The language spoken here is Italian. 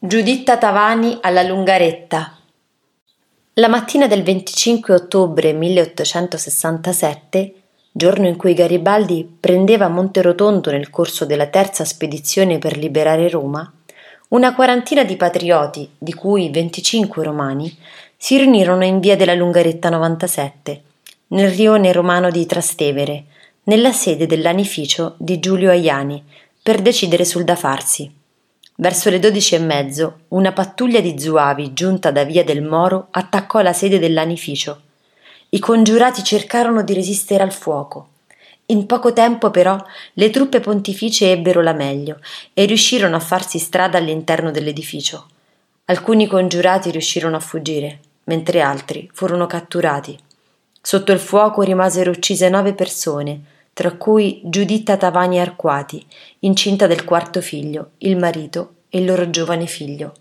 Giuditta Tavani alla Lungaretta. La mattina del 25 ottobre 1867, giorno in cui Garibaldi prendeva Monterotondo nel corso della terza spedizione per liberare Roma, una quarantina di patrioti, di cui 25 romani, si riunirono in via della Lungaretta 97, nel rione romano di Trastevere, nella sede dell'anificio di Giulio Aiani, per decidere sul da farsi. Verso le dodici e mezzo, una pattuglia di zuavi giunta da via del Moro attaccò la sede dell'anificio. I congiurati cercarono di resistere al fuoco. In poco tempo, però, le truppe pontificie ebbero la meglio e riuscirono a farsi strada all'interno dell'edificio. Alcuni congiurati riuscirono a fuggire, mentre altri furono catturati. Sotto il fuoco rimasero uccise nove persone, tra cui Giuditta Tavani Arquati, incinta del quarto figlio, il marito e il loro giovane figlio.